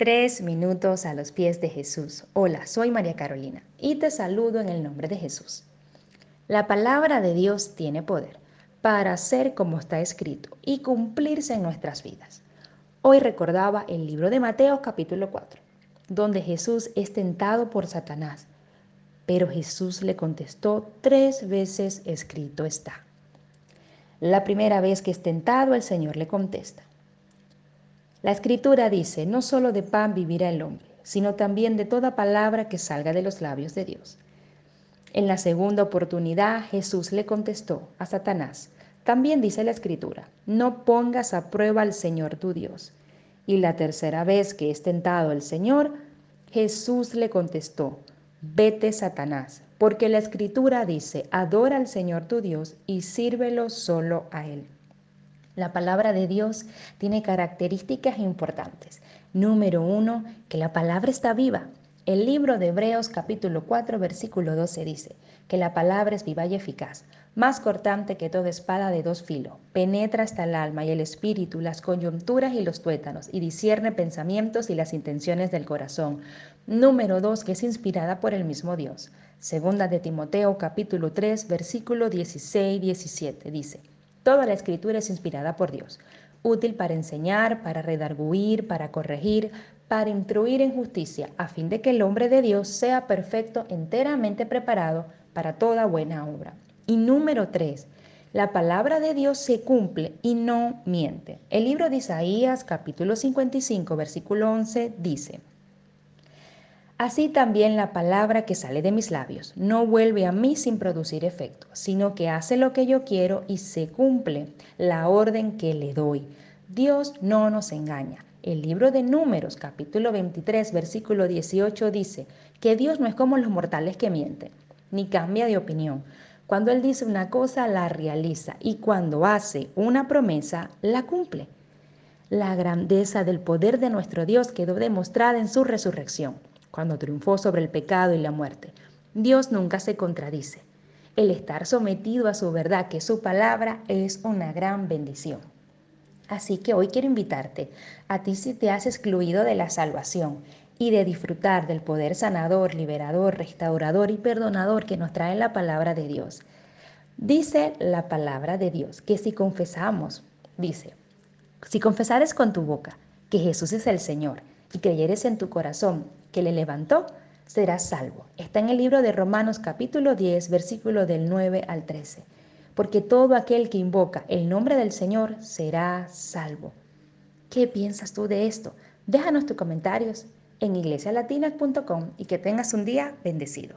Tres minutos a los pies de Jesús. Hola, soy María Carolina y te saludo en el nombre de Jesús. La palabra de Dios tiene poder para hacer como está escrito y cumplirse en nuestras vidas. Hoy recordaba el libro de Mateo capítulo 4, donde Jesús es tentado por Satanás, pero Jesús le contestó tres veces escrito está. La primera vez que es tentado, el Señor le contesta, la escritura dice, no solo de pan vivirá el hombre, sino también de toda palabra que salga de los labios de Dios. En la segunda oportunidad Jesús le contestó a Satanás, también dice la escritura, no pongas a prueba al Señor tu Dios. Y la tercera vez que es tentado el Señor, Jesús le contestó, vete Satanás, porque la escritura dice, adora al Señor tu Dios y sírvelo solo a Él. La palabra de Dios tiene características importantes. Número uno, que la palabra está viva. El libro de Hebreos capítulo 4 versículo 12 dice que la palabra es viva y eficaz, más cortante que toda espada de dos filos, penetra hasta el alma y el espíritu, las coyunturas y los tuétanos, y discierne pensamientos y las intenciones del corazón. Número 2, que es inspirada por el mismo Dios. Segunda de Timoteo capítulo 3 versículo 16-17 dice, Toda la escritura es inspirada por Dios, útil para enseñar, para redarguir, para corregir, para instruir en justicia, a fin de que el hombre de Dios sea perfecto, enteramente preparado para toda buena obra. Y número tres, la palabra de Dios se cumple y no miente. El libro de Isaías capítulo 55 versículo 11 dice, Así también la palabra que sale de mis labios no vuelve a mí sin producir efecto, sino que hace lo que yo quiero y se cumple la orden que le doy. Dios no nos engaña. El libro de Números, capítulo 23, versículo 18 dice que Dios no es como los mortales que mienten, ni cambia de opinión. Cuando Él dice una cosa, la realiza y cuando hace una promesa, la cumple. La grandeza del poder de nuestro Dios quedó demostrada en su resurrección cuando triunfó sobre el pecado y la muerte. Dios nunca se contradice. El estar sometido a su verdad, que su palabra, es una gran bendición. Así que hoy quiero invitarte a ti si te has excluido de la salvación y de disfrutar del poder sanador, liberador, restaurador y perdonador que nos trae la palabra de Dios. Dice la palabra de Dios que si confesamos, dice, si confesares con tu boca que Jesús es el Señor y creyeres en tu corazón que le levantó, serás salvo. Está en el libro de Romanos capítulo 10, versículo del 9 al 13. Porque todo aquel que invoca el nombre del Señor será salvo. ¿Qué piensas tú de esto? Déjanos tus comentarios en iglesialatina.com y que tengas un día bendecido.